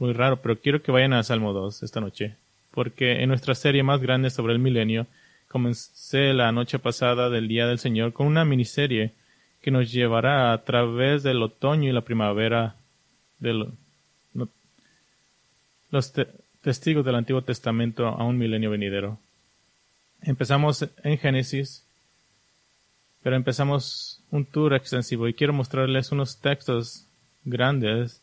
muy raro, pero quiero que vayan a Salmo 2 esta noche, porque en nuestra serie más grande sobre el milenio, comencé la noche pasada del Día del Señor con una miniserie que nos llevará a través del otoño y la primavera de los testigos del Antiguo Testamento a un milenio venidero. Empezamos en Génesis, pero empezamos un tour extensivo y quiero mostrarles unos textos grandes,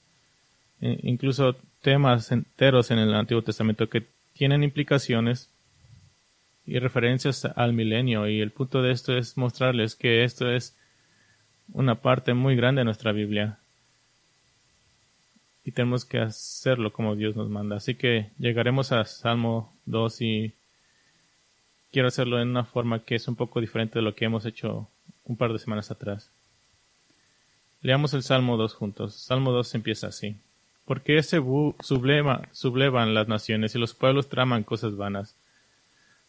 incluso temas enteros en el Antiguo Testamento que tienen implicaciones y referencias al milenio y el punto de esto es mostrarles que esto es una parte muy grande de nuestra Biblia y tenemos que hacerlo como Dios nos manda. Así que llegaremos a Salmo 2 y quiero hacerlo en una forma que es un poco diferente de lo que hemos hecho un par de semanas atrás. Leamos el Salmo 2 juntos. Salmo 2 empieza así. Porque se subleva, sublevan las naciones y los pueblos traman cosas vanas.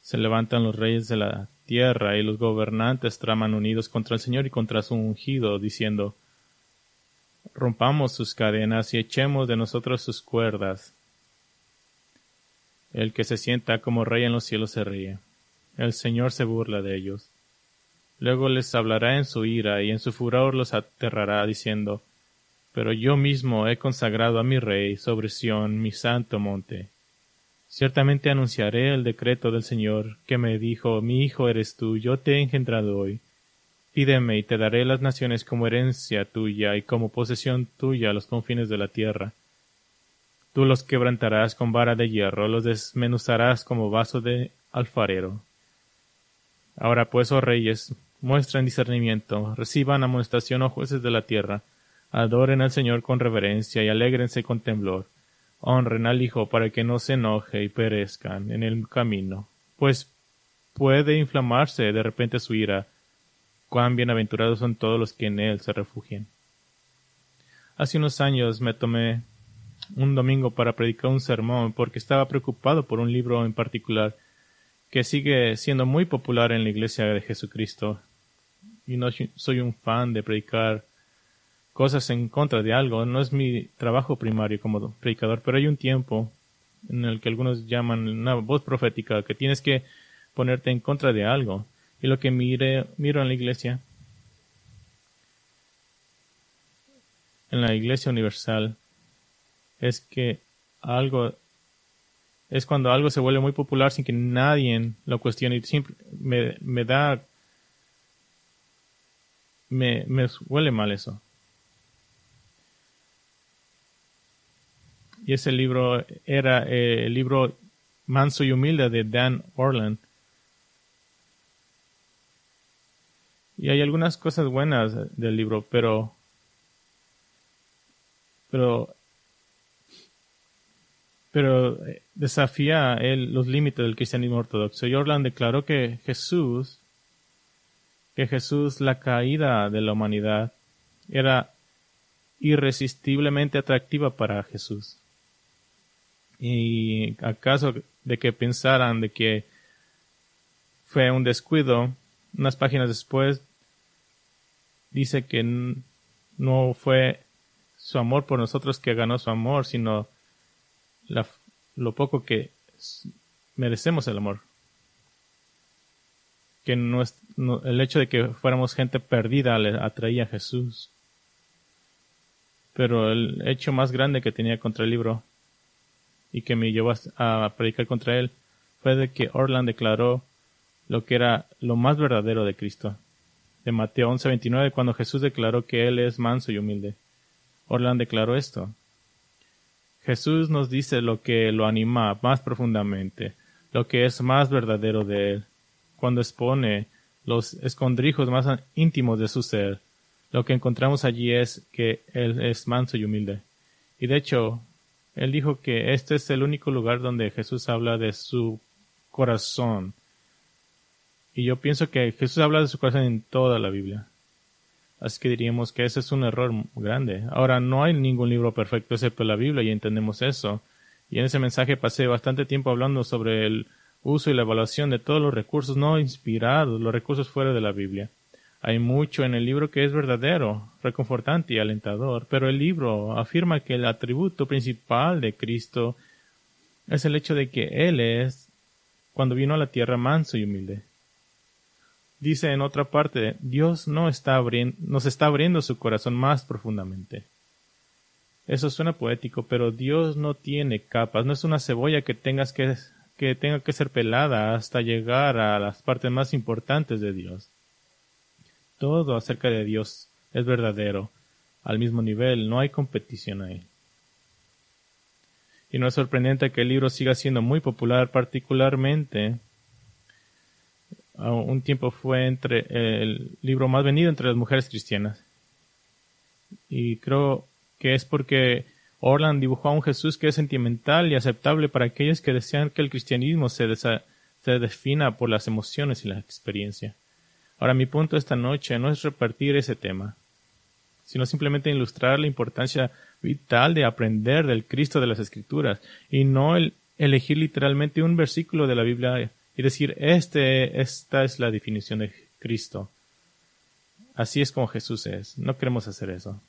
Se levantan los reyes de la tierra y los gobernantes traman unidos contra el Señor y contra su ungido, diciendo, rompamos sus cadenas y echemos de nosotros sus cuerdas. El que se sienta como rey en los cielos se ríe. El Señor se burla de ellos. Luego les hablará en su ira y en su furor los aterrará, diciendo, Pero yo mismo he consagrado a mi rey sobre Sión, mi santo monte. Ciertamente anunciaré el decreto del Señor, que me dijo, Mi hijo eres tú, yo te he engendrado hoy. Pídeme y te daré las naciones como herencia tuya y como posesión tuya los confines de la tierra. Tú los quebrantarás con vara de hierro, los desmenuzarás como vaso de alfarero. Ahora pues, oh reyes, muestren discernimiento, reciban amonestación, oh jueces de la tierra, adoren al Señor con reverencia y alégrense con temblor, honren al Hijo para que no se enoje y perezcan en el camino, pues puede inflamarse de repente su ira, cuán bienaventurados son todos los que en él se refugian. Hace unos años me tomé un domingo para predicar un sermón porque estaba preocupado por un libro en particular que sigue siendo muy popular en la Iglesia de Jesucristo. Y no soy un fan de predicar cosas en contra de algo, no es mi trabajo primario como predicador, pero hay un tiempo en el que algunos llaman una voz profética que tienes que ponerte en contra de algo. Y lo que mire, miro en la iglesia, en la iglesia universal, es que algo es cuando algo se vuelve muy popular sin que nadie lo cuestione y siempre me, me da me, me huele mal eso. Y ese libro era eh, el libro Manso y Humilde de Dan Orland. Y hay algunas cosas buenas del libro, pero pero pero eh, desafía los límites del cristianismo ortodoxo. Y Orland declaró que Jesús, que Jesús, la caída de la humanidad, era irresistiblemente atractiva para Jesús. Y acaso de que pensaran de que fue un descuido, unas páginas después dice que no fue su amor por nosotros que ganó su amor, sino lo poco que merecemos el amor. Que el hecho de que fuéramos gente perdida le atraía a Jesús. Pero el hecho más grande que tenía contra el libro y que me llevó a predicar contra él fue de que Orland declaró lo que era lo más verdadero de Cristo. De Mateo 11:29, cuando Jesús declaró que Él es manso y humilde. Orland declaró esto. Jesús nos dice lo que lo anima más profundamente, lo que es más verdadero de Él, cuando expone los escondrijos más íntimos de su ser. Lo que encontramos allí es que Él es manso y humilde. Y de hecho, Él dijo que este es el único lugar donde Jesús habla de su corazón. Y yo pienso que Jesús habla de su corazón en toda la Biblia. Así que diríamos que ese es un error grande. Ahora, no hay ningún libro perfecto excepto la Biblia y entendemos eso. Y en ese mensaje pasé bastante tiempo hablando sobre el uso y la evaluación de todos los recursos no inspirados, los recursos fuera de la Biblia. Hay mucho en el libro que es verdadero, reconfortante y alentador, pero el libro afirma que el atributo principal de Cristo es el hecho de que Él es, cuando vino a la tierra, manso y humilde. Dice en otra parte, Dios no está nos está abriendo su corazón más profundamente. Eso suena poético, pero Dios no tiene capas, no es una cebolla que tengas que, que tenga que ser pelada hasta llegar a las partes más importantes de Dios. Todo acerca de Dios es verdadero, al mismo nivel, no hay competición ahí. Y no es sorprendente que el libro siga siendo muy popular, particularmente un tiempo fue entre el libro más vendido entre las mujeres cristianas. Y creo que es porque Orland dibujó a un Jesús que es sentimental y aceptable para aquellos que desean que el cristianismo se, se defina por las emociones y la experiencia. Ahora mi punto esta noche no es repartir ese tema, sino simplemente ilustrar la importancia vital de aprender del Cristo de las Escrituras y no el elegir literalmente un versículo de la Biblia y decir, este, esta es la definición de Cristo. Así es como Jesús es. No queremos hacer eso.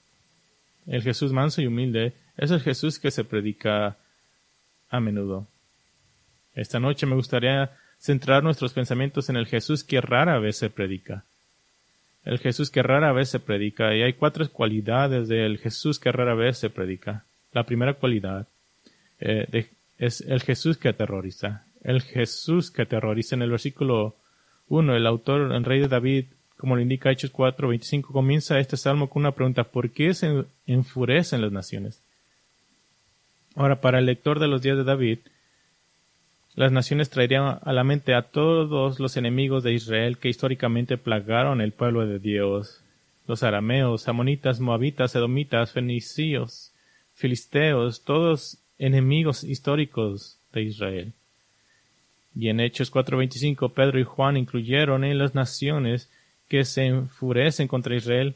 El Jesús manso y humilde es el Jesús que se predica a menudo. Esta noche me gustaría centrar nuestros pensamientos en el Jesús que rara vez se predica. El Jesús que rara vez se predica, y hay cuatro cualidades del Jesús que rara vez se predica. La primera cualidad eh, es el Jesús que aterroriza el Jesús que aterroriza. En el versículo 1, el autor, el rey de David, como lo indica Hechos 4, 25, comienza este salmo con una pregunta, ¿por qué se enfurecen las naciones? Ahora, para el lector de los días de David, las naciones traerían a la mente a todos los enemigos de Israel que históricamente plagaron el pueblo de Dios, los arameos, amonitas, moabitas, edomitas, fenicios, filisteos, todos enemigos históricos de Israel. Y en Hechos 4:25 Pedro y Juan incluyeron en las naciones que se enfurecen contra Israel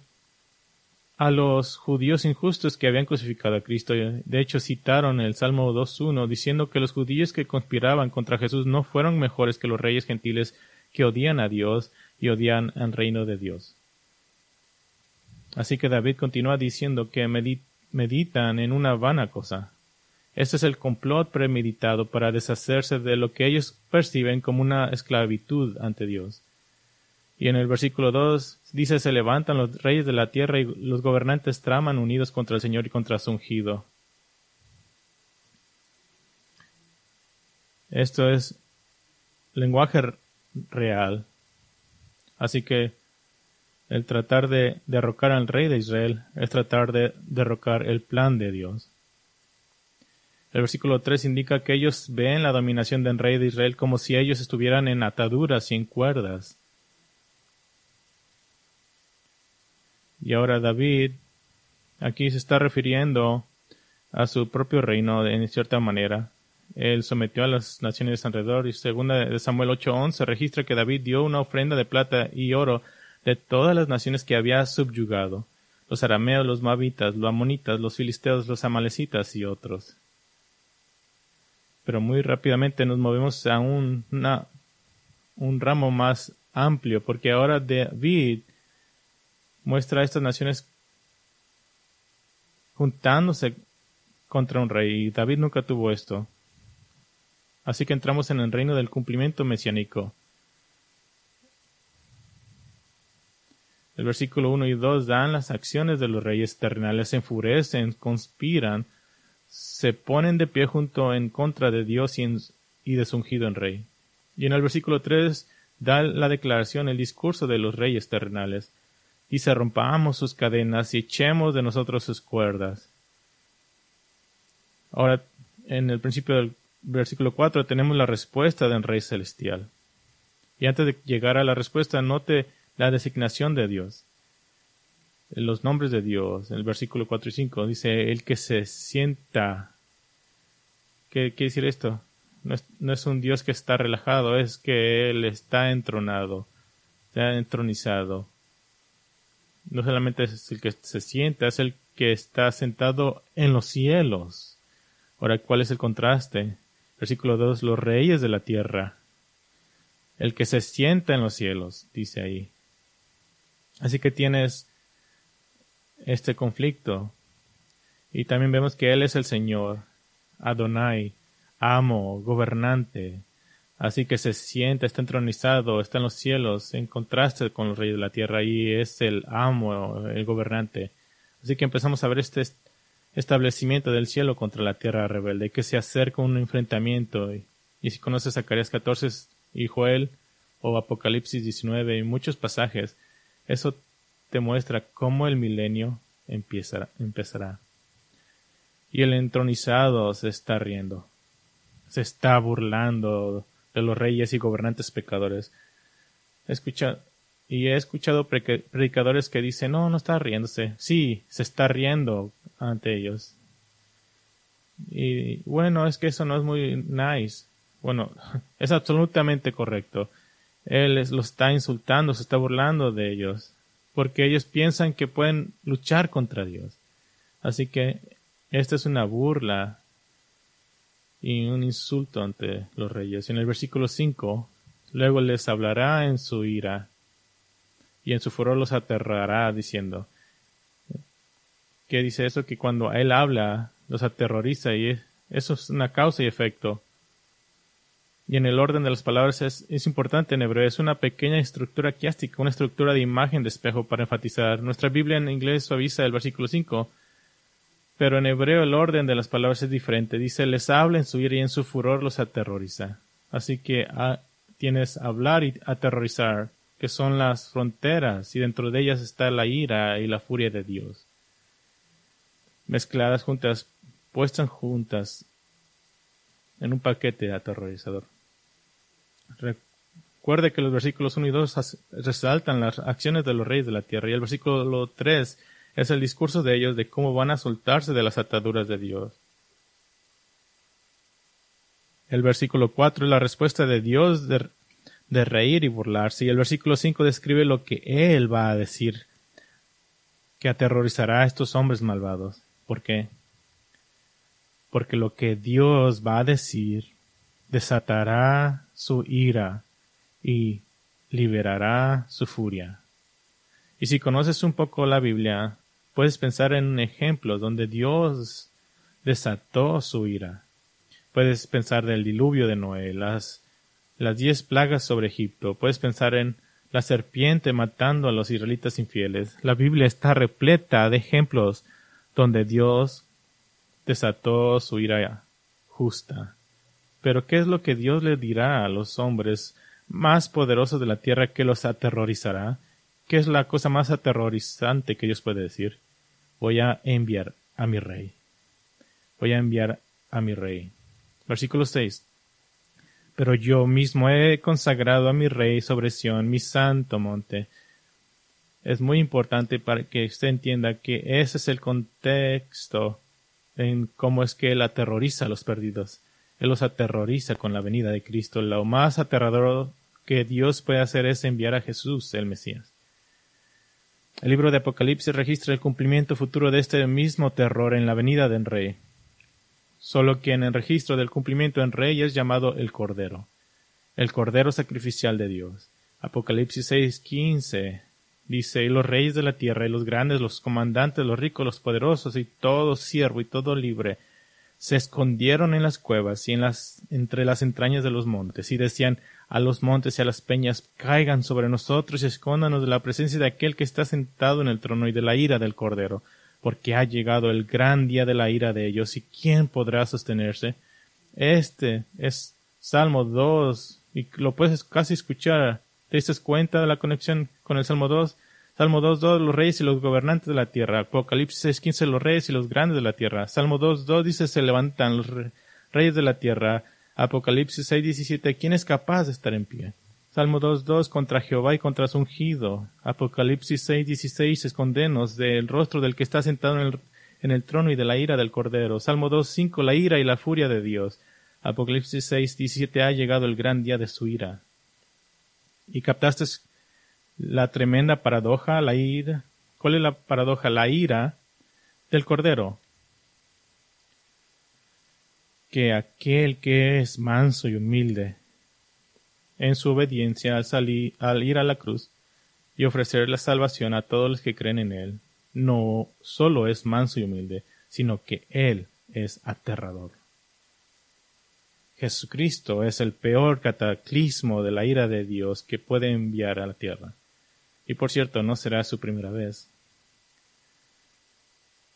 a los judíos injustos que habían crucificado a Cristo. De hecho, citaron el Salmo 2.1 diciendo que los judíos que conspiraban contra Jesús no fueron mejores que los reyes gentiles que odian a Dios y odian al reino de Dios. Así que David continúa diciendo que meditan en una vana cosa, este es el complot premeditado para deshacerse de lo que ellos perciben como una esclavitud ante Dios. Y en el versículo 2 dice, se levantan los reyes de la tierra y los gobernantes traman unidos contra el Señor y contra su ungido. Esto es lenguaje real. Así que el tratar de derrocar al rey de Israel es tratar de derrocar el plan de Dios. El versículo 3 indica que ellos ven la dominación del rey de Israel como si ellos estuvieran en ataduras y en cuerdas. Y ahora David aquí se está refiriendo a su propio reino en cierta manera. Él sometió a las naciones alrededor y segunda de Samuel 8:11 registra que David dio una ofrenda de plata y oro de todas las naciones que había subyugado, los arameos, los moabitas, los amonitas, los filisteos, los amalecitas y otros pero muy rápidamente nos movemos a un, un ramo más amplio, porque ahora David muestra a estas naciones juntándose contra un rey, y David nunca tuvo esto. Así que entramos en el reino del cumplimiento mesiánico. El versículo 1 y 2 dan las acciones de los reyes terrenales, se enfurecen, conspiran se ponen de pie junto en contra de Dios y, de su ungido en rey. Y en el versículo 3 da la declaración, el discurso de los reyes terrenales. Dice, rompamos sus cadenas y echemos de nosotros sus cuerdas. Ahora, en el principio del versículo 4 tenemos la respuesta del rey celestial. Y antes de llegar a la respuesta, note la designación de Dios los nombres de Dios. En el versículo 4 y 5 dice, el que se sienta. ¿Qué quiere decir esto? No es, no es un Dios que está relajado, es que Él está entronado, está entronizado. No solamente es el que se sienta, es el que está sentado en los cielos. Ahora, ¿cuál es el contraste? Versículo 2, los reyes de la tierra. El que se sienta en los cielos, dice ahí. Así que tienes este conflicto. Y también vemos que Él es el Señor, Adonai, amo, gobernante. Así que se siente, está entronizado, está en los cielos, en contraste con los reyes de la tierra, y es el amo, el gobernante. Así que empezamos a ver este establecimiento del cielo contra la tierra rebelde, que se acerca un enfrentamiento. Y, si conoces Zacarías 14 y Joel, o Apocalipsis 19 y muchos pasajes, eso te muestra cómo el milenio empezará. Y el entronizado se está riendo, se está burlando de los reyes y gobernantes pecadores. Escucha, y he escuchado predicadores que dicen, no, no está riéndose. Sí, se está riendo ante ellos. Y bueno, es que eso no es muy nice. Bueno, es absolutamente correcto. Él los está insultando, se está burlando de ellos, porque ellos piensan que pueden luchar contra Dios. Así que esta es una burla y un insulto ante los reyes. En el versículo 5, luego les hablará en su ira y en su furor los aterrará diciendo, ¿qué dice eso? Que cuando él habla los aterroriza y eso es una causa y efecto. Y en el orden de las palabras es, importante en hebreo, es una pequeña estructura quiástica, una estructura de imagen de espejo para enfatizar. Nuestra Biblia en inglés suaviza el versículo 5, pero en hebreo el orden de las palabras es diferente. Dice, les habla en su ira y en su furor los aterroriza. Así que ah, tienes hablar y aterrorizar que son las fronteras, y dentro de ellas está la ira y la furia de Dios. Mezcladas juntas, puestas juntas en un paquete aterrorizador. Recuerde que los versículos 1 y 2 resaltan las acciones de los reyes de la tierra, y el versículo 3 es el discurso de ellos de cómo van a soltarse de las ataduras de Dios. El versículo 4 es la respuesta de Dios de, de reír y burlarse. Y el versículo 5 describe lo que Él va a decir, que aterrorizará a estos hombres malvados. ¿Por qué? Porque lo que Dios va a decir desatará su ira y liberará su furia. Y si conoces un poco la Biblia, puedes pensar en ejemplos donde Dios desató su ira. Puedes pensar del diluvio de Noé, las las diez plagas sobre Egipto. Puedes pensar en la serpiente matando a los israelitas infieles. La Biblia está repleta de ejemplos donde Dios desató su ira justa. Pero ¿qué es lo que Dios le dirá a los hombres más poderosos de la tierra que los aterrorizará? ¿Qué es la cosa más aterrorizante que Dios puede decir? Voy a enviar a mi rey. Voy a enviar a mi rey. Versículo 6 pero yo mismo he consagrado a mi rey sobre Sión, mi santo monte. Es muy importante para que usted entienda que ese es el contexto en cómo es que él aterroriza a los perdidos. Él los aterroriza con la venida de Cristo. Lo más aterrador que Dios puede hacer es enviar a Jesús, el Mesías. El libro de Apocalipsis registra el cumplimiento futuro de este mismo terror en la venida del Rey solo que en el registro del cumplimiento en rey es llamado el Cordero, el Cordero sacrificial de Dios. Apocalipsis 6:15 dice, y los reyes de la tierra, y los grandes, los comandantes, los ricos, los poderosos, y todo siervo y todo libre, se escondieron en las cuevas y en las, entre las entrañas de los montes, y decían a los montes y a las peñas, caigan sobre nosotros y escóndanos de la presencia de aquel que está sentado en el trono y de la ira del Cordero porque ha llegado el gran día de la ira de ellos, y quién podrá sostenerse. Este es Salmo 2, y lo puedes casi escuchar. ¿Te diste cuenta de la conexión con el Salmo 2? Salmo 2, 2, los reyes y los gobernantes de la tierra. Apocalipsis 6, 15, los reyes y los grandes de la tierra. Salmo 2, 2 dice, se levantan los reyes de la tierra. Apocalipsis 6, 17, ¿quién es capaz de estar en pie? Salmo 2.2 contra Jehová y contra su ungido. Apocalipsis 6.16 escondenos del rostro del que está sentado en el, en el trono y de la ira del Cordero. Salmo 2.5 la ira y la furia de Dios. Apocalipsis 6.17 ha llegado el gran día de su ira. Y captaste la tremenda paradoja, la ira. ¿Cuál es la paradoja? La ira del Cordero. Que aquel que es manso y humilde en su obediencia al, salir, al ir a la cruz, y ofrecer la salvación a todos los que creen en Él. No solo es manso y humilde, sino que Él es aterrador. Jesucristo es el peor cataclismo de la ira de Dios que puede enviar a la tierra. Y por cierto, no será su primera vez.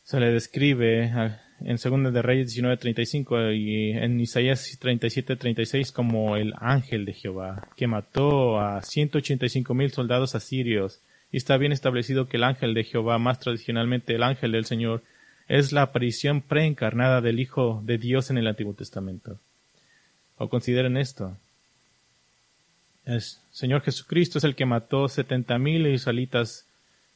Se le describe en 2 de Reyes 19:35 y en Isaías 37:36 como el ángel de Jehová, que mató a 185 mil soldados asirios. Y está bien establecido que el ángel de Jehová, más tradicionalmente el ángel del Señor, es la aparición preencarnada del Hijo de Dios en el Antiguo Testamento. O consideren esto. El Señor Jesucristo es el que mató setenta mil israelitas,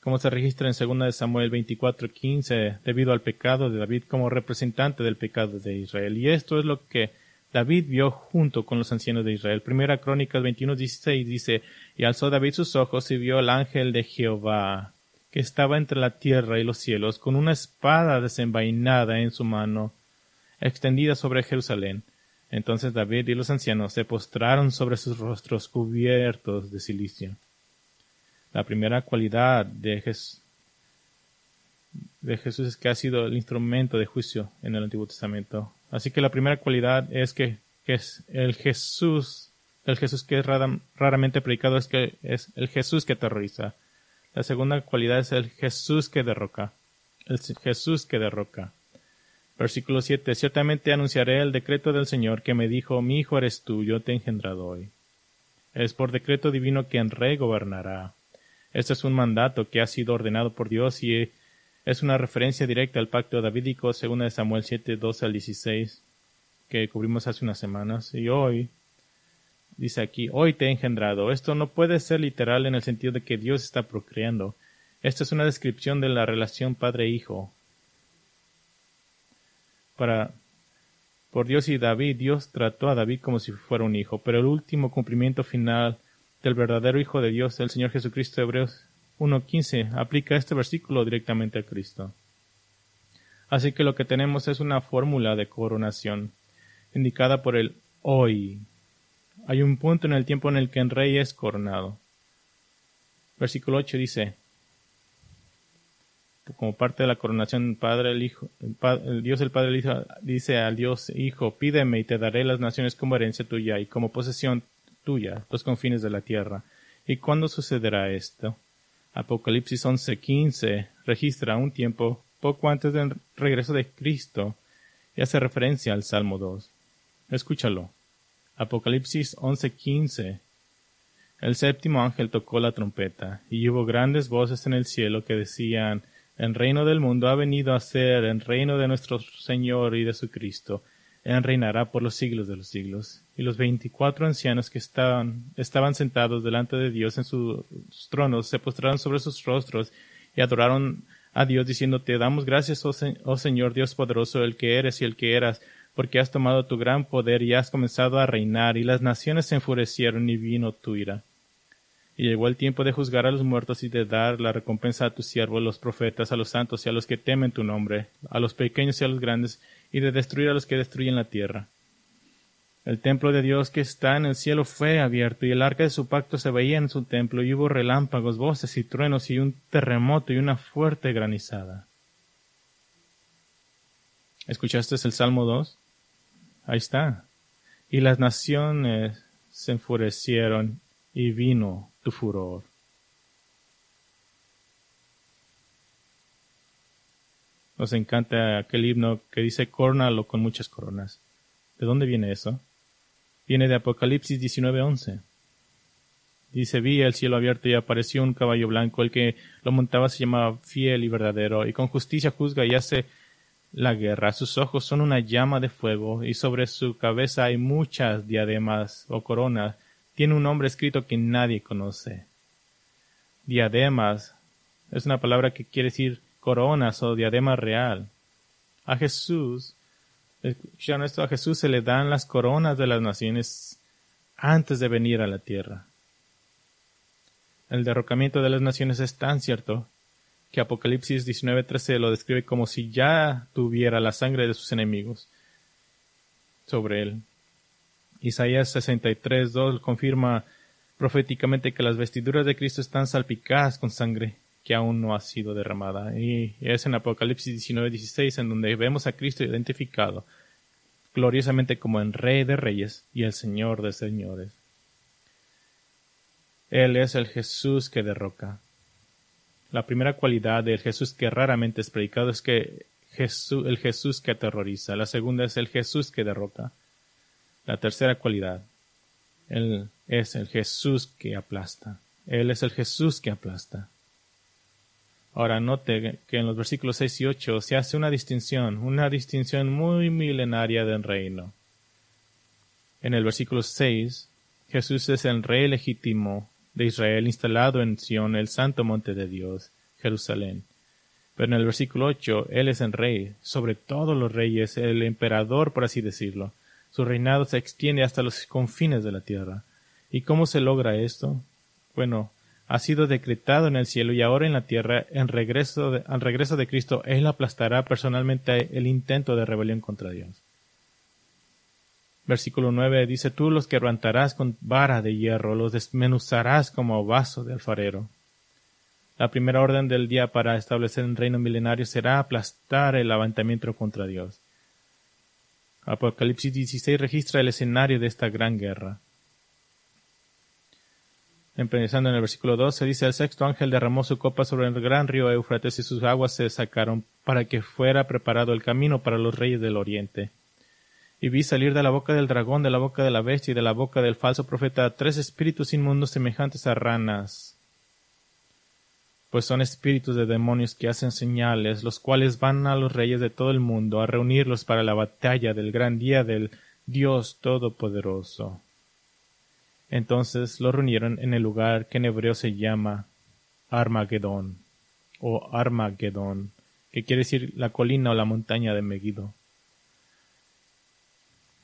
como se registra en 2 de Samuel 24:15, debido al pecado de David como representante del pecado de Israel. Y esto es lo que David vio junto con los ancianos de Israel. Primera Crónicas 21:16 dice, y alzó David sus ojos y vio al ángel de Jehová, que estaba entre la tierra y los cielos, con una espada desenvainada en su mano, extendida sobre Jerusalén. Entonces David y los ancianos se postraron sobre sus rostros cubiertos de silicio. La primera cualidad de, de Jesús es que ha sido el instrumento de juicio en el Antiguo Testamento. Así que la primera cualidad es que, es el Jesús, el Jesús que es raramente predicado es que es el Jesús que aterroriza. La segunda cualidad es el Jesús que derroca. El Jesús que derroca. Versículo 7. Ciertamente anunciaré el decreto del Señor que me dijo, mi hijo eres tú, yo te he engendrado hoy. Es por decreto divino que rey gobernará. Este es un mandato que ha sido ordenado por Dios y es una referencia directa al pacto davídico, según de Samuel 7, 12 al 16, que cubrimos hace unas semanas. Y hoy, dice aquí, hoy te he engendrado. Esto no puede ser literal en el sentido de que Dios está procreando. Esta es una descripción de la relación padre-hijo para por Dios y David, Dios trató a David como si fuera un hijo, pero el último cumplimiento final del verdadero Hijo de Dios, el Señor Jesucristo, Hebreos 1.15, aplica este versículo directamente a Cristo. Así que lo que tenemos es una fórmula de coronación, indicada por el hoy. Hay un punto en el tiempo en el que el rey es coronado. Versículo 8 dice, como parte de la coronación, Padre, el Hijo, el, Dios el Padre dice al Dios Hijo, pídeme y te daré las naciones como herencia tuya y como posesión tuya, los confines de la tierra. ¿Y cuándo sucederá esto? Apocalipsis 11:15 registra un tiempo poco antes del regreso de Cristo y hace referencia al Salmo 2. Escúchalo. Apocalipsis 11:15 El séptimo ángel tocó la trompeta, y hubo grandes voces en el cielo que decían el reino del mundo ha venido a ser el reino de nuestro Señor y de su Cristo. Él reinará por los siglos de los siglos. Y los veinticuatro ancianos que estaban, estaban sentados delante de Dios en sus tronos se postraron sobre sus rostros y adoraron a Dios diciendo, Te damos gracias, oh, oh Señor Dios poderoso, el que eres y el que eras, porque has tomado tu gran poder y has comenzado a reinar, y las naciones se enfurecieron y vino tu ira. Y llegó el tiempo de juzgar a los muertos y de dar la recompensa a tus siervos, los profetas, a los santos y a los que temen tu nombre, a los pequeños y a los grandes, y de destruir a los que destruyen la tierra. El templo de Dios que está en el cielo fue abierto, y el arca de su pacto se veía en su templo, y hubo relámpagos, voces y truenos, y un terremoto y una fuerte granizada. ¿Escuchaste el Salmo 2? Ahí está. Y las naciones se enfurecieron y vino tu furor. Nos encanta aquel himno que dice córnalo con muchas coronas. ¿De dónde viene eso? Viene de Apocalipsis 19:11. Dice, vi el cielo abierto y apareció un caballo blanco, el que lo montaba se llamaba fiel y verdadero, y con justicia juzga y hace la guerra. Sus ojos son una llama de fuego, y sobre su cabeza hay muchas diademas o coronas, tiene un nombre escrito que nadie conoce. Diademas es una palabra que quiere decir coronas o diadema real. A Jesús, escucharon esto, a Jesús se le dan las coronas de las naciones antes de venir a la tierra. El derrocamiento de las naciones es tan cierto que Apocalipsis 19:13 lo describe como si ya tuviera la sangre de sus enemigos sobre él. Isaías 63.2 confirma proféticamente que las vestiduras de Cristo están salpicadas con sangre que aún no ha sido derramada. Y es en Apocalipsis 19, 16 en donde vemos a Cristo identificado gloriosamente como el Rey de Reyes y el Señor de Señores. Él es el Jesús que derroca. La primera cualidad del Jesús que raramente es predicado es que Jesús, el Jesús que aterroriza. La segunda es el Jesús que derroca. La tercera cualidad, Él es el Jesús que aplasta. Él es el Jesús que aplasta. Ahora note que en los versículos 6 y 8 se hace una distinción, una distinción muy milenaria del reino. En el versículo 6, Jesús es el rey legítimo de Israel instalado en Sion, el santo monte de Dios, Jerusalén. Pero en el versículo 8, Él es el rey, sobre todos los reyes, el emperador, por así decirlo. Su reinado se extiende hasta los confines de la tierra. ¿Y cómo se logra esto? Bueno, ha sido decretado en el cielo y ahora en la tierra, en regreso al regreso de Cristo, Él aplastará personalmente el intento de rebelión contra Dios. Versículo 9 dice, Tú los quebrantarás con vara de hierro, los desmenuzarás como vaso de alfarero. La primera orden del día para establecer un reino milenario será aplastar el levantamiento contra Dios. Apocalipsis 16 registra el escenario de esta gran guerra. Empezando en el versículo 12, dice, el sexto ángel derramó su copa sobre el gran río Éufrates y sus aguas se sacaron para que fuera preparado el camino para los reyes del oriente. Y vi salir de la boca del dragón, de la boca de la bestia y de la boca del falso profeta tres espíritus inmundos semejantes a ranas, pues son espíritus de demonios que hacen señales, los cuales van a los reyes de todo el mundo a reunirlos para la batalla del gran día del Dios Todopoderoso. Entonces lo reunieron en el lugar que en hebreo se llama Armagedón o Armagedón, que quiere decir la colina o la montaña de Megiddo.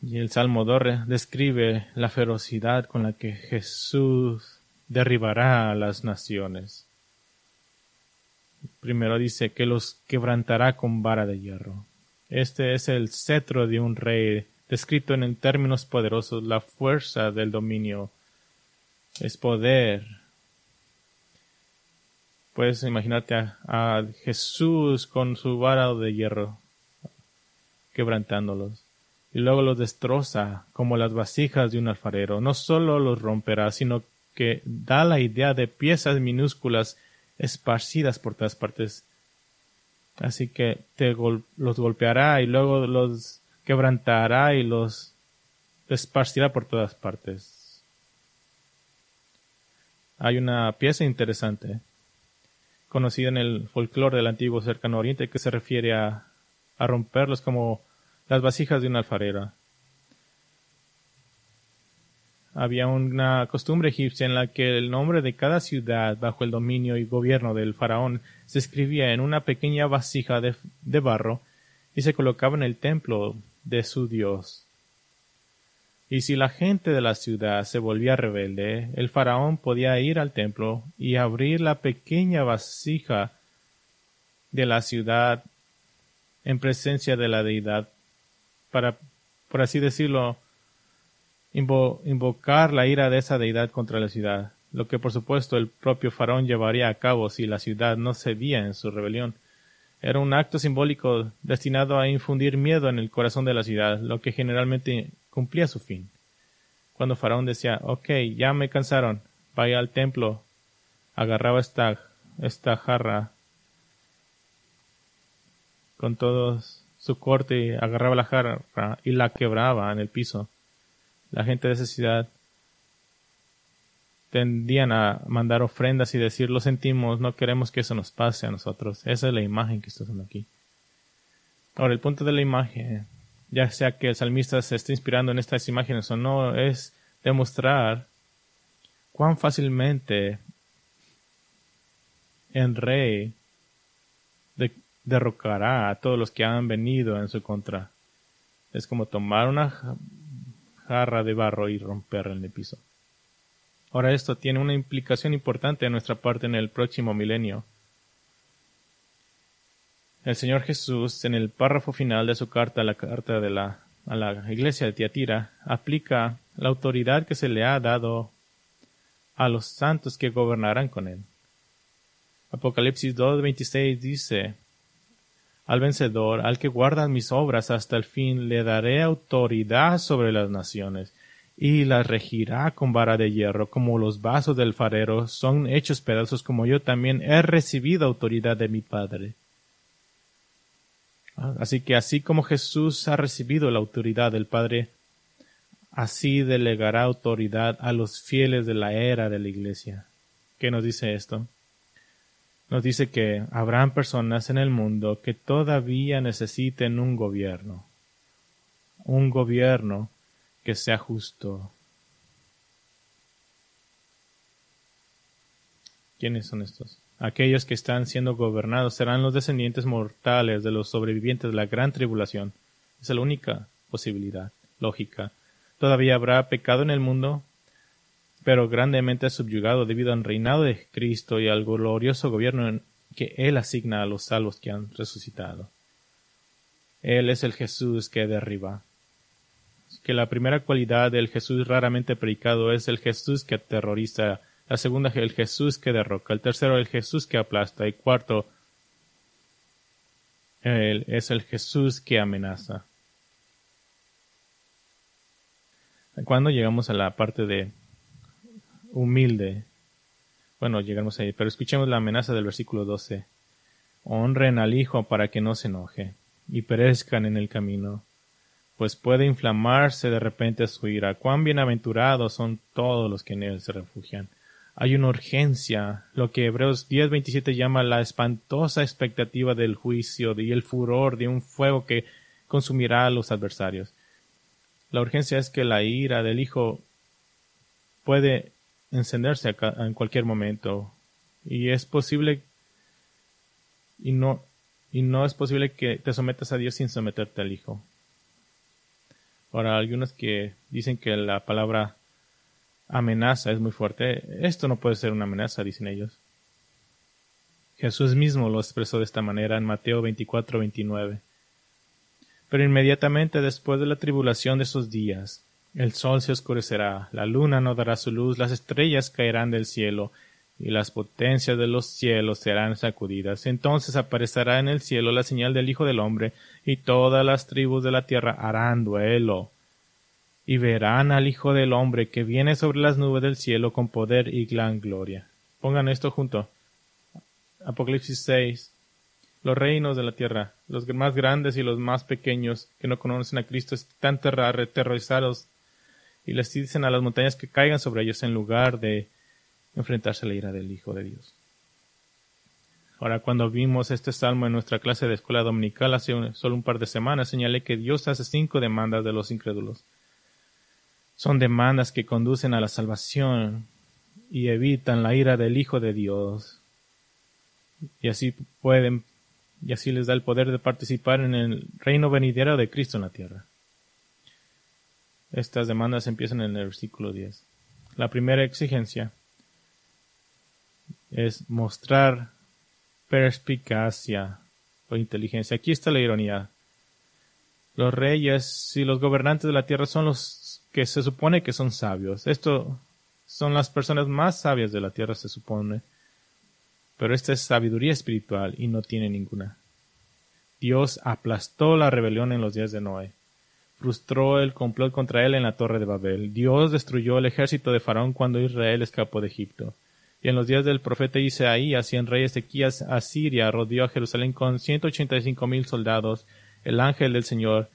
Y el Salmo describe la ferocidad con la que Jesús derribará a las naciones. Primero dice que los quebrantará con vara de hierro. Este es el cetro de un rey, descrito en términos poderosos, la fuerza del dominio es poder. Puedes imaginarte a, Jesús con su vara de hierro, quebrantándolos. Y luego los destroza como las vasijas de un alfarero. No solo los romperá, sino que da la idea de piezas minúsculas esparcidas por todas partes. Así que te los golpeará y luego los quebrantará y los esparcirá por todas partes hay una pieza interesante conocida en el folclore del antiguo cercano oriente que se refiere a, romperlos como las vasijas de una alfarera. Había una costumbre egipcia en la que el nombre de cada ciudad bajo el dominio y gobierno del faraón se escribía en una pequeña vasija de barro y se colocaba en el templo de su dios. Y si la gente de la ciudad se volvía rebelde, el faraón podía ir al templo y abrir la pequeña vasija de la ciudad en presencia de la deidad para, por así decirlo, invocar la ira de esa deidad contra la ciudad, lo que por supuesto el propio faraón llevaría a cabo si la ciudad no cedía en su rebelión. Era un acto simbólico destinado a infundir miedo en el corazón de la ciudad, lo que generalmente cumplía su fin. Cuando Faraón decía, ok, ya me cansaron, vaya al templo, agarraba esta, esta jarra con todo su corte, agarraba la jarra y la quebraba en el piso. La gente de esa ciudad tendían a mandar ofrendas y decir, lo sentimos, no queremos que eso nos pase a nosotros. Esa es la imagen que está haciendo aquí. Ahora, el punto de la imagen ya sea que el salmista se esté inspirando en estas imágenes o no, es demostrar cuán fácilmente el rey derrocará a todos los que han venido en su contra. Es como tomar una jarra de barro y romperla en el piso. Ahora esto tiene una implicación importante en nuestra parte en el próximo milenio. El Señor Jesús, en el párrafo final de su carta, la carta de la, a la iglesia de Tiatira, aplica la autoridad que se le ha dado a los santos que gobernarán con él. Apocalipsis 2.26 dice, al vencedor, al que guarda mis obras hasta el fin, le daré autoridad sobre las naciones, y las regirá con vara de hierro, como los vasos del farero son hechos pedazos, como yo también he recibido autoridad de mi Padre. Ah, así que así como Jesús ha recibido la autoridad del Padre, así delegará autoridad a los fieles de la era de la Iglesia. ¿Qué nos dice esto? nos dice que habrán personas en el mundo que todavía necesiten un gobierno, un gobierno que sea justo. ¿Quiénes son estos? Aquellos que están siendo gobernados serán los descendientes mortales de los sobrevivientes de la gran tribulación. Es la única posibilidad lógica. Todavía habrá pecado en el mundo, pero grandemente subyugado debido al reinado de Cristo y al glorioso gobierno que Él asigna a los salvos que han resucitado. Él es el Jesús que derriba. Que la primera cualidad del Jesús raramente predicado es el Jesús que aterroriza, la segunda el Jesús que derroca, el tercero el Jesús que aplasta y cuarto él es el Jesús que amenaza. Cuando llegamos a la parte de humilde. Bueno, llegamos ahí, pero escuchemos la amenaza del versículo 12. Honren al Hijo para que no se enoje y perezcan en el camino, pues puede inflamarse de repente su ira. Cuán bienaventurados son todos los que en él se refugian. Hay una urgencia, lo que Hebreos 10:27 llama la espantosa expectativa del juicio y el furor de un fuego que consumirá a los adversarios. La urgencia es que la ira del Hijo puede encenderse en cualquier momento y es posible y no y no es posible que te sometas a Dios sin someterte al Hijo. Ahora, algunos que dicen que la palabra amenaza es muy fuerte, esto no puede ser una amenaza, dicen ellos. Jesús mismo lo expresó de esta manera en Mateo 24, 29. Pero inmediatamente después de la tribulación de esos días, el sol se oscurecerá, la luna no dará su luz, las estrellas caerán del cielo, y las potencias de los cielos serán sacudidas. Entonces aparecerá en el cielo la señal del Hijo del Hombre, y todas las tribus de la tierra harán duelo. Y verán al Hijo del Hombre que viene sobre las nubes del cielo con poder y gran gloria. Pongan esto junto. Apocalipsis 6. Los reinos de la tierra, los más grandes y los más pequeños que no conocen a Cristo, están aterrorizados y les dicen a las montañas que caigan sobre ellos en lugar de enfrentarse a la ira del Hijo de Dios. Ahora, cuando vimos este salmo en nuestra clase de escuela dominical hace solo un par de semanas, señalé que Dios hace cinco demandas de los incrédulos. Son demandas que conducen a la salvación y evitan la ira del Hijo de Dios. Y así pueden, y así les da el poder de participar en el reino venidero de Cristo en la tierra. Estas demandas empiezan en el versículo 10. La primera exigencia es mostrar perspicacia o inteligencia. Aquí está la ironía. Los reyes y los gobernantes de la tierra son los que se supone que son sabios. Esto son las personas más sabias de la tierra, se supone. Pero esta es sabiduría espiritual y no tiene ninguna. Dios aplastó la rebelión en los días de Noé frustró el complot contra él en la torre de Babel. Dios destruyó el ejército de Faraón cuando Israel escapó de Egipto. Y en los días del profeta Isaías y en rey Ezequías, Asiria rodeó a Jerusalén con ciento ochenta y cinco mil soldados. El ángel del Señor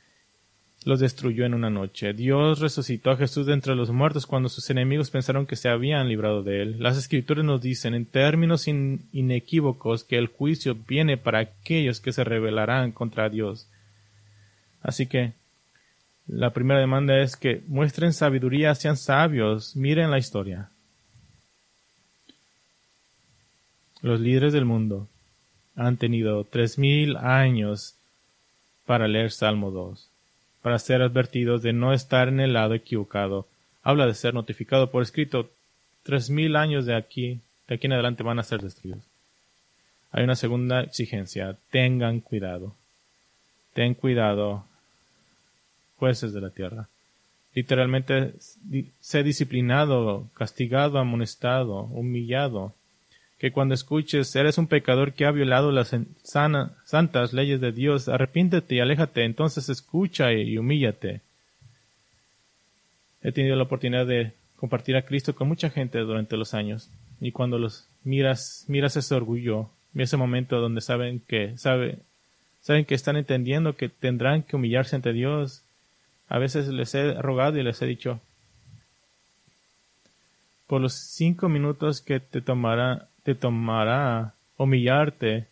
los destruyó en una noche. Dios resucitó a Jesús de entre los muertos cuando sus enemigos pensaron que se habían librado de él. Las escrituras nos dicen en términos inequívocos que el juicio viene para aquellos que se rebelarán contra Dios. Así que la primera demanda es que muestren sabiduría, sean sabios, miren la historia. Los líderes del mundo han tenido tres mil años para leer Salmo 2, para ser advertidos de no estar en el lado equivocado. Habla de ser notificado por escrito. Tres mil años de aquí, de aquí en adelante van a ser destruidos. Hay una segunda exigencia. Tengan cuidado. Ten cuidado jueces de la tierra. literalmente ser disciplinado, castigado, amonestado, humillado. Que cuando escuches, eres un pecador que ha violado las santas leyes de Dios, arrepiéntete y aléjate, entonces escucha y humíllate. He tenido la oportunidad de compartir a Cristo con mucha gente durante los años, y cuando los miras, miras ese orgullo, ese momento donde saben que, sabe, saben que están entendiendo que tendrán que humillarse ante Dios, a veces les he rogado y les he dicho, por los cinco minutos que te tomará, te tomará humillarte,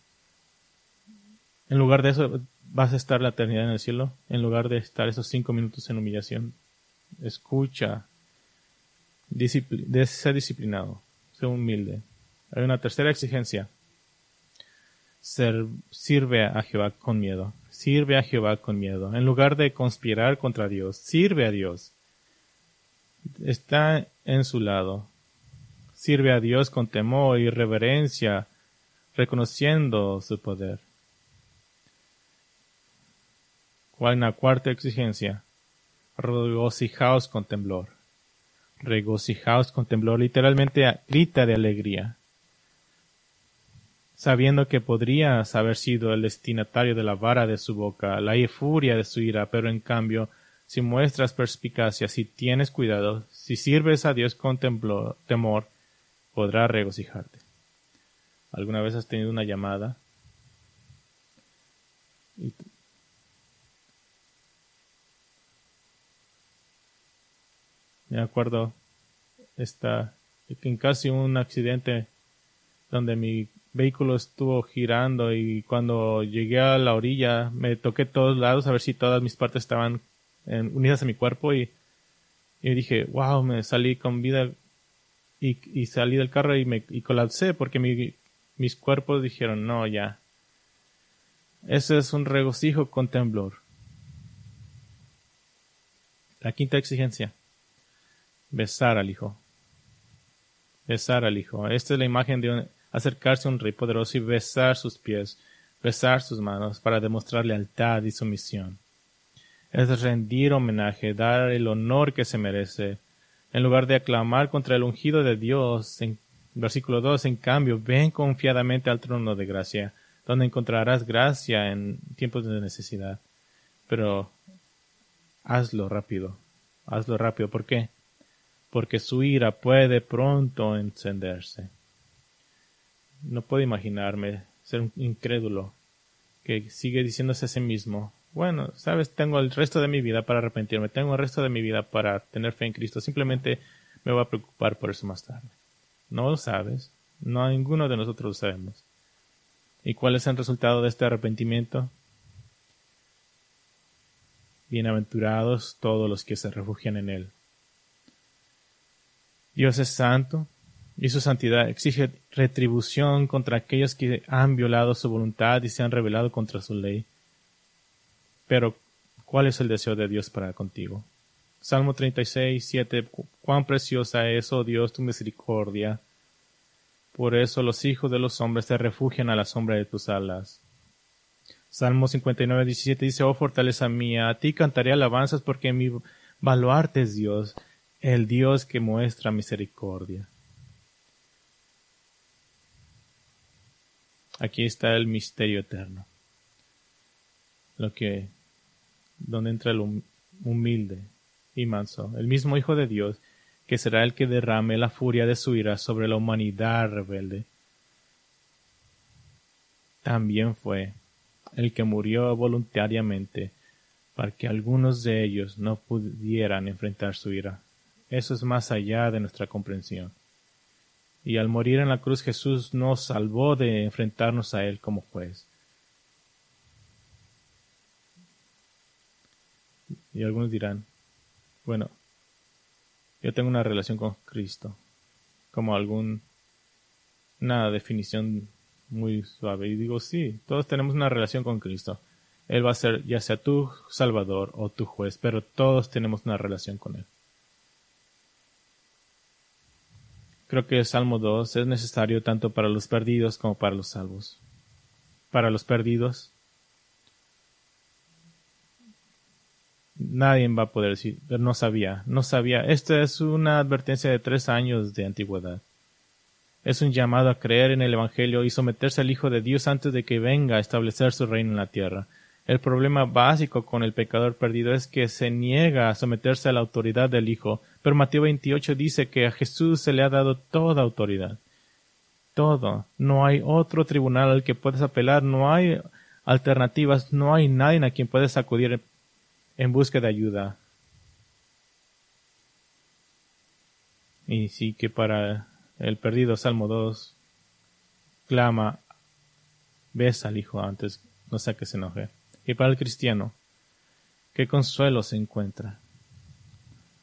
en lugar de eso vas a estar la eternidad en el cielo, en lugar de estar esos cinco minutos en humillación. Escucha, de ser disciplinado, ser humilde. Hay una tercera exigencia. sirve a Jehová con miedo. Sirve a Jehová con miedo. En lugar de conspirar contra Dios, sirve a Dios. Está en su lado. Sirve a Dios con temor y reverencia, reconociendo su poder. ¿Cuál cuarta exigencia? Regocijaos con temblor. Regocijaos con temblor. Literalmente grita de alegría sabiendo que podrías haber sido el destinatario de la vara de su boca, la furia de su ira, pero en cambio, si muestras perspicacia, si tienes cuidado, si sirves a Dios con temor, podrás regocijarte. ¿Alguna vez has tenido una llamada? Me acuerdo está en casi un accidente donde mi vehículo estuvo girando y cuando llegué a la orilla me toqué todos lados a ver si todas mis partes estaban unidas a mi cuerpo y, y, dije, wow, me salí con vida y, salí del carro y me y colapsé porque mi, mis cuerpos dijeron, no, ya. Ese es un regocijo con temblor. La quinta exigencia. Besar al Hijo. Besar al Hijo. Esta es la imagen de un, acercarse a un rey poderoso y besar sus pies, besar sus manos para demostrar lealtad y sumisión. Es rendir homenaje, dar el honor que se merece. En lugar de aclamar contra el ungido de Dios, en versículo 2, en cambio, ven confiadamente al trono de gracia, donde encontrarás gracia en tiempos de necesidad. Pero hazlo rápido, hazlo rápido. ¿Por qué? Porque su ira puede pronto encenderse. No puedo imaginarme ser un incrédulo que sigue diciéndose a sí mismo, bueno, sabes, tengo el resto de mi vida para arrepentirme, tengo el resto de mi vida para tener fe en Cristo, simplemente me voy a preocupar por eso más tarde. No lo sabes, no ninguno de nosotros lo sabemos. ¿Y cuál es el resultado de este arrepentimiento? Bienaventurados todos los que se refugian en Él. Dios es santo, y su santidad exige retribución contra aquellos que han violado su voluntad y se han rebelado contra su ley. Pero, ¿cuál es el deseo de Dios para contigo? Salmo 36, 7. Cuán preciosa es, oh Dios, tu misericordia. Por eso los hijos de los hombres se refugian a la sombra de tus alas. Salmo 59, 17 dice, oh fortaleza mía, a ti cantaré alabanzas porque mi baluarte es Dios, el Dios que muestra misericordia. Aquí está el misterio eterno. Lo que, donde entra el humilde y manso, el mismo Hijo de Dios, que será el que derrame la furia de su ira sobre la humanidad rebelde. También fue el que murió voluntariamente para que algunos de ellos no pudieran enfrentar su ira. Eso es más allá de nuestra comprensión y al morir en la cruz Jesús nos salvó de enfrentarnos a Él como juez. Y algunos dirán, bueno, yo tengo una relación con Cristo, como algún una definición muy suave. Y digo, sí, todos tenemos una relación con Cristo. Él va a ser ya sea tu Salvador o tu juez, pero todos tenemos una relación con Él. Creo que el Salmo 2 es necesario tanto para los perdidos como para los salvos. Para los perdidos, Nadie va a poder decir, pero no sabía, no sabía. Esta es una advertencia de tres años de antigüedad. Es un llamado a creer en el Evangelio y someterse al Hijo de Dios antes de que venga a establecer su reino en la tierra. El problema básico con el pecador perdido es que se niega a someterse a la autoridad del Hijo, pero Mateo 28 dice que a Jesús se le ha dado toda autoridad. Todo. No hay otro tribunal al que puedes apelar, no hay alternativas, no hay nadie a quien puedes acudir en busca de ayuda. Y sí que para el perdido Salmo 2 clama, ves al Hijo antes, no sea que se enoje. Y para el cristiano, qué consuelo se encuentra.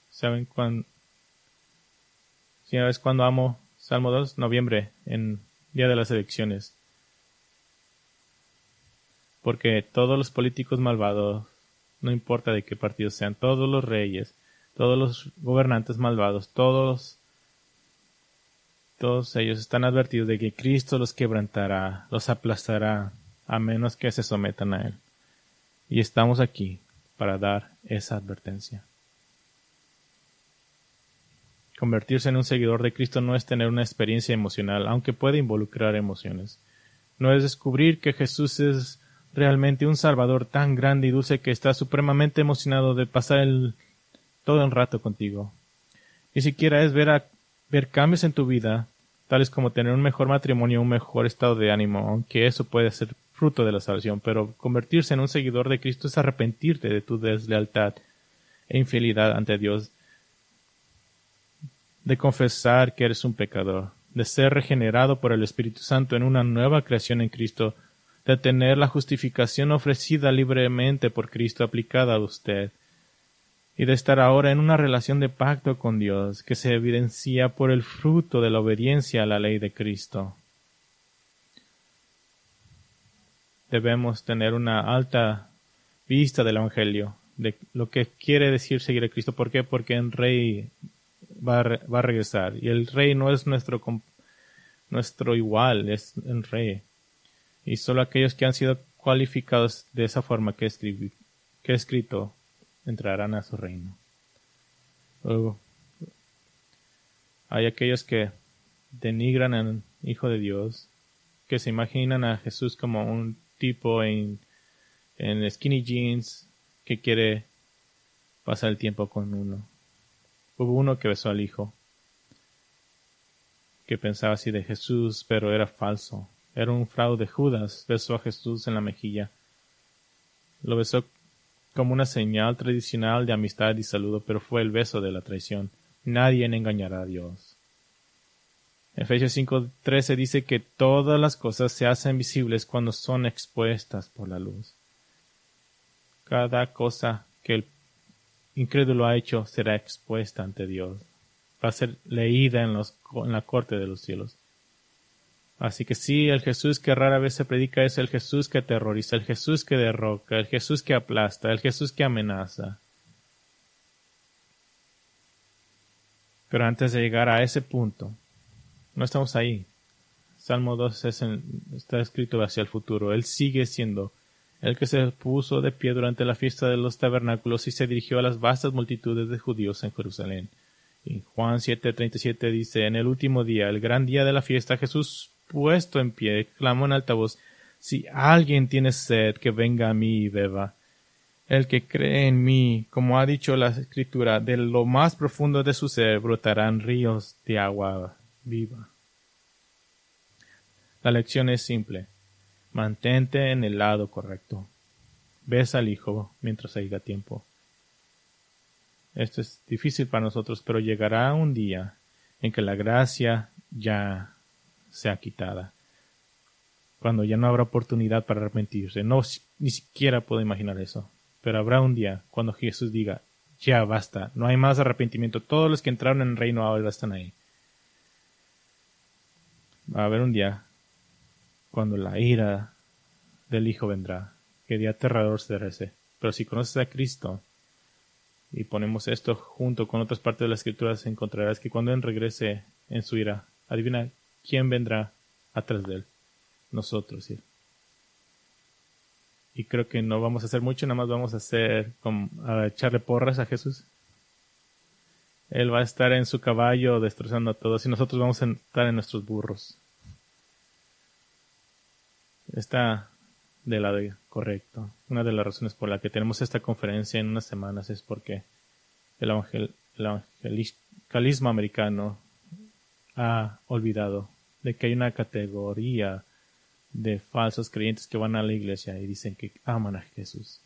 ¿Saben cuándo? ¿Sabes cuándo amo Salmo 2? Noviembre, en día de las elecciones. Porque todos los políticos malvados no importa de qué partido sean, todos los reyes, todos los gobernantes malvados, todos, todos ellos están advertidos de que Cristo los quebrantará, los aplastará, a menos que se sometan a Él. Y estamos aquí para dar esa advertencia. Convertirse en un seguidor de Cristo no es tener una experiencia emocional, aunque puede involucrar emociones. No es descubrir que Jesús es realmente un Salvador tan grande y dulce que está supremamente emocionado de pasar todo el rato contigo. Ni siquiera es ver, a, ver cambios en tu vida, tales como tener un mejor matrimonio, un mejor estado de ánimo, aunque eso puede ser fruto de la salvación, pero convertirse en un seguidor de Cristo es arrepentirte de tu deslealtad e infidelidad ante Dios, de confesar que eres un pecador, de ser regenerado por el Espíritu Santo en una nueva creación en Cristo, de tener la justificación ofrecida libremente por Cristo aplicada a usted, y de estar ahora en una relación de pacto con Dios que se evidencia por el fruto de la obediencia a la ley de Cristo. Debemos tener una alta vista del Evangelio, de lo que quiere decir seguir a Cristo. ¿Por qué? Porque el Rey va a, va a regresar. Y el Rey no es nuestro, nuestro igual, es el Rey y solo aquellos que han sido cualificados de esa forma que, escribí, que he escrito entrarán a su reino. Luego, hay aquellos que denigran al Hijo de Dios, que se imaginan a Jesús como un tipo en, en skinny jeans que quiere pasar el tiempo con uno. Hubo uno que besó al Hijo, que pensaba así de Jesús, pero era falso. Era un fraude. Judas besó a Jesús en la mejilla. Lo besó como una señal tradicional de amistad y saludo, pero fue el beso de la traición. Nadie engañará a Dios. Efesios 5:13 dice que todas las cosas se hacen visibles cuando son expuestas por la luz. Cada cosa que el incrédulo ha hecho será expuesta ante Dios. Va a ser leída en, en la corte de los cielos. Así que sí, el Jesús que rara vez se predica es el Jesús que terroriza, el Jesús que derroca, el Jesús que aplasta, el Jesús que amenaza. Pero antes de llegar a ese punto, no estamos ahí. Salmo 2 está escrito hacia el futuro. Él sigue siendo el que se puso de pie durante la fiesta de los tabernáculos y se dirigió a las vastas multitudes de judíos en Jerusalén. Y Juan 7:37 dice, en el último día, el gran día de la fiesta, Jesús puesto en pie, clamó en altavoz, Si alguien tiene sed, que venga a mí y beba. El que cree en mí, como ha dicho la Escritura, de lo más profundo de su ser brotarán ríos de agua viva. La lección es simple. Mantente en el lado correcto. Ves al Hijo mientras haya tiempo. Esto es difícil para nosotros, pero llegará un día en que la gracia ya sea quitada. Cuando ya no habrá oportunidad para arrepentirse. No, ni siquiera puedo imaginar eso. Pero habrá un día cuando Jesús diga, ya basta, no hay más arrepentimiento. Todos los que entraron en el reino ahora están ahí. Va a haber un día cuando la ira del Hijo vendrá. Que día aterrador será ese. Pero si conoces a Cristo y ponemos esto junto con otras partes de las escrituras, encontrarás que cuando Él regrese en su ira, adivina ¿quién vendrá atrás de él? Nosotros. ¿sí? y creo que no vamos a hacer mucho, nada más vamos a hacer a echarle porras a Jesús. Él va a estar en su caballo destrozando a todos y nosotros vamos a estar en nuestros burros. Está de lado correcto. Una de las razones por la que tenemos esta conferencia en unas semanas es porque el, evangel el evangelismo americano ha olvidado de que hay una categoría de falsos creyentes que van a la iglesia y dicen que aman a Jesús.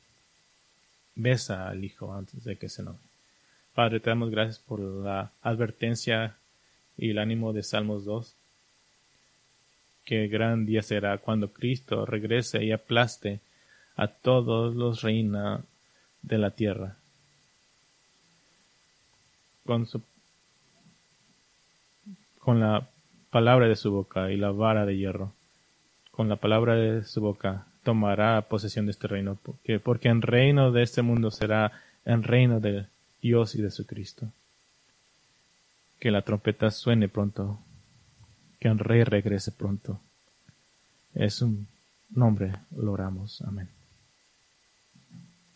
Besa al Hijo antes de que se enoje. Padre, te damos gracias por la advertencia y el ánimo de Salmos 2. Qué gran día será cuando Cristo regrese y aplaste a todos los reinos de la tierra. Con, su, con la palabra de su boca y la vara de hierro con la palabra de su boca tomará posesión de este reino, porque, porque en reino de este mundo será en reino de Dios y de su Cristo. Que la trompeta suene pronto, que el rey regrese pronto. Es un nombre, lo oramos. Amén.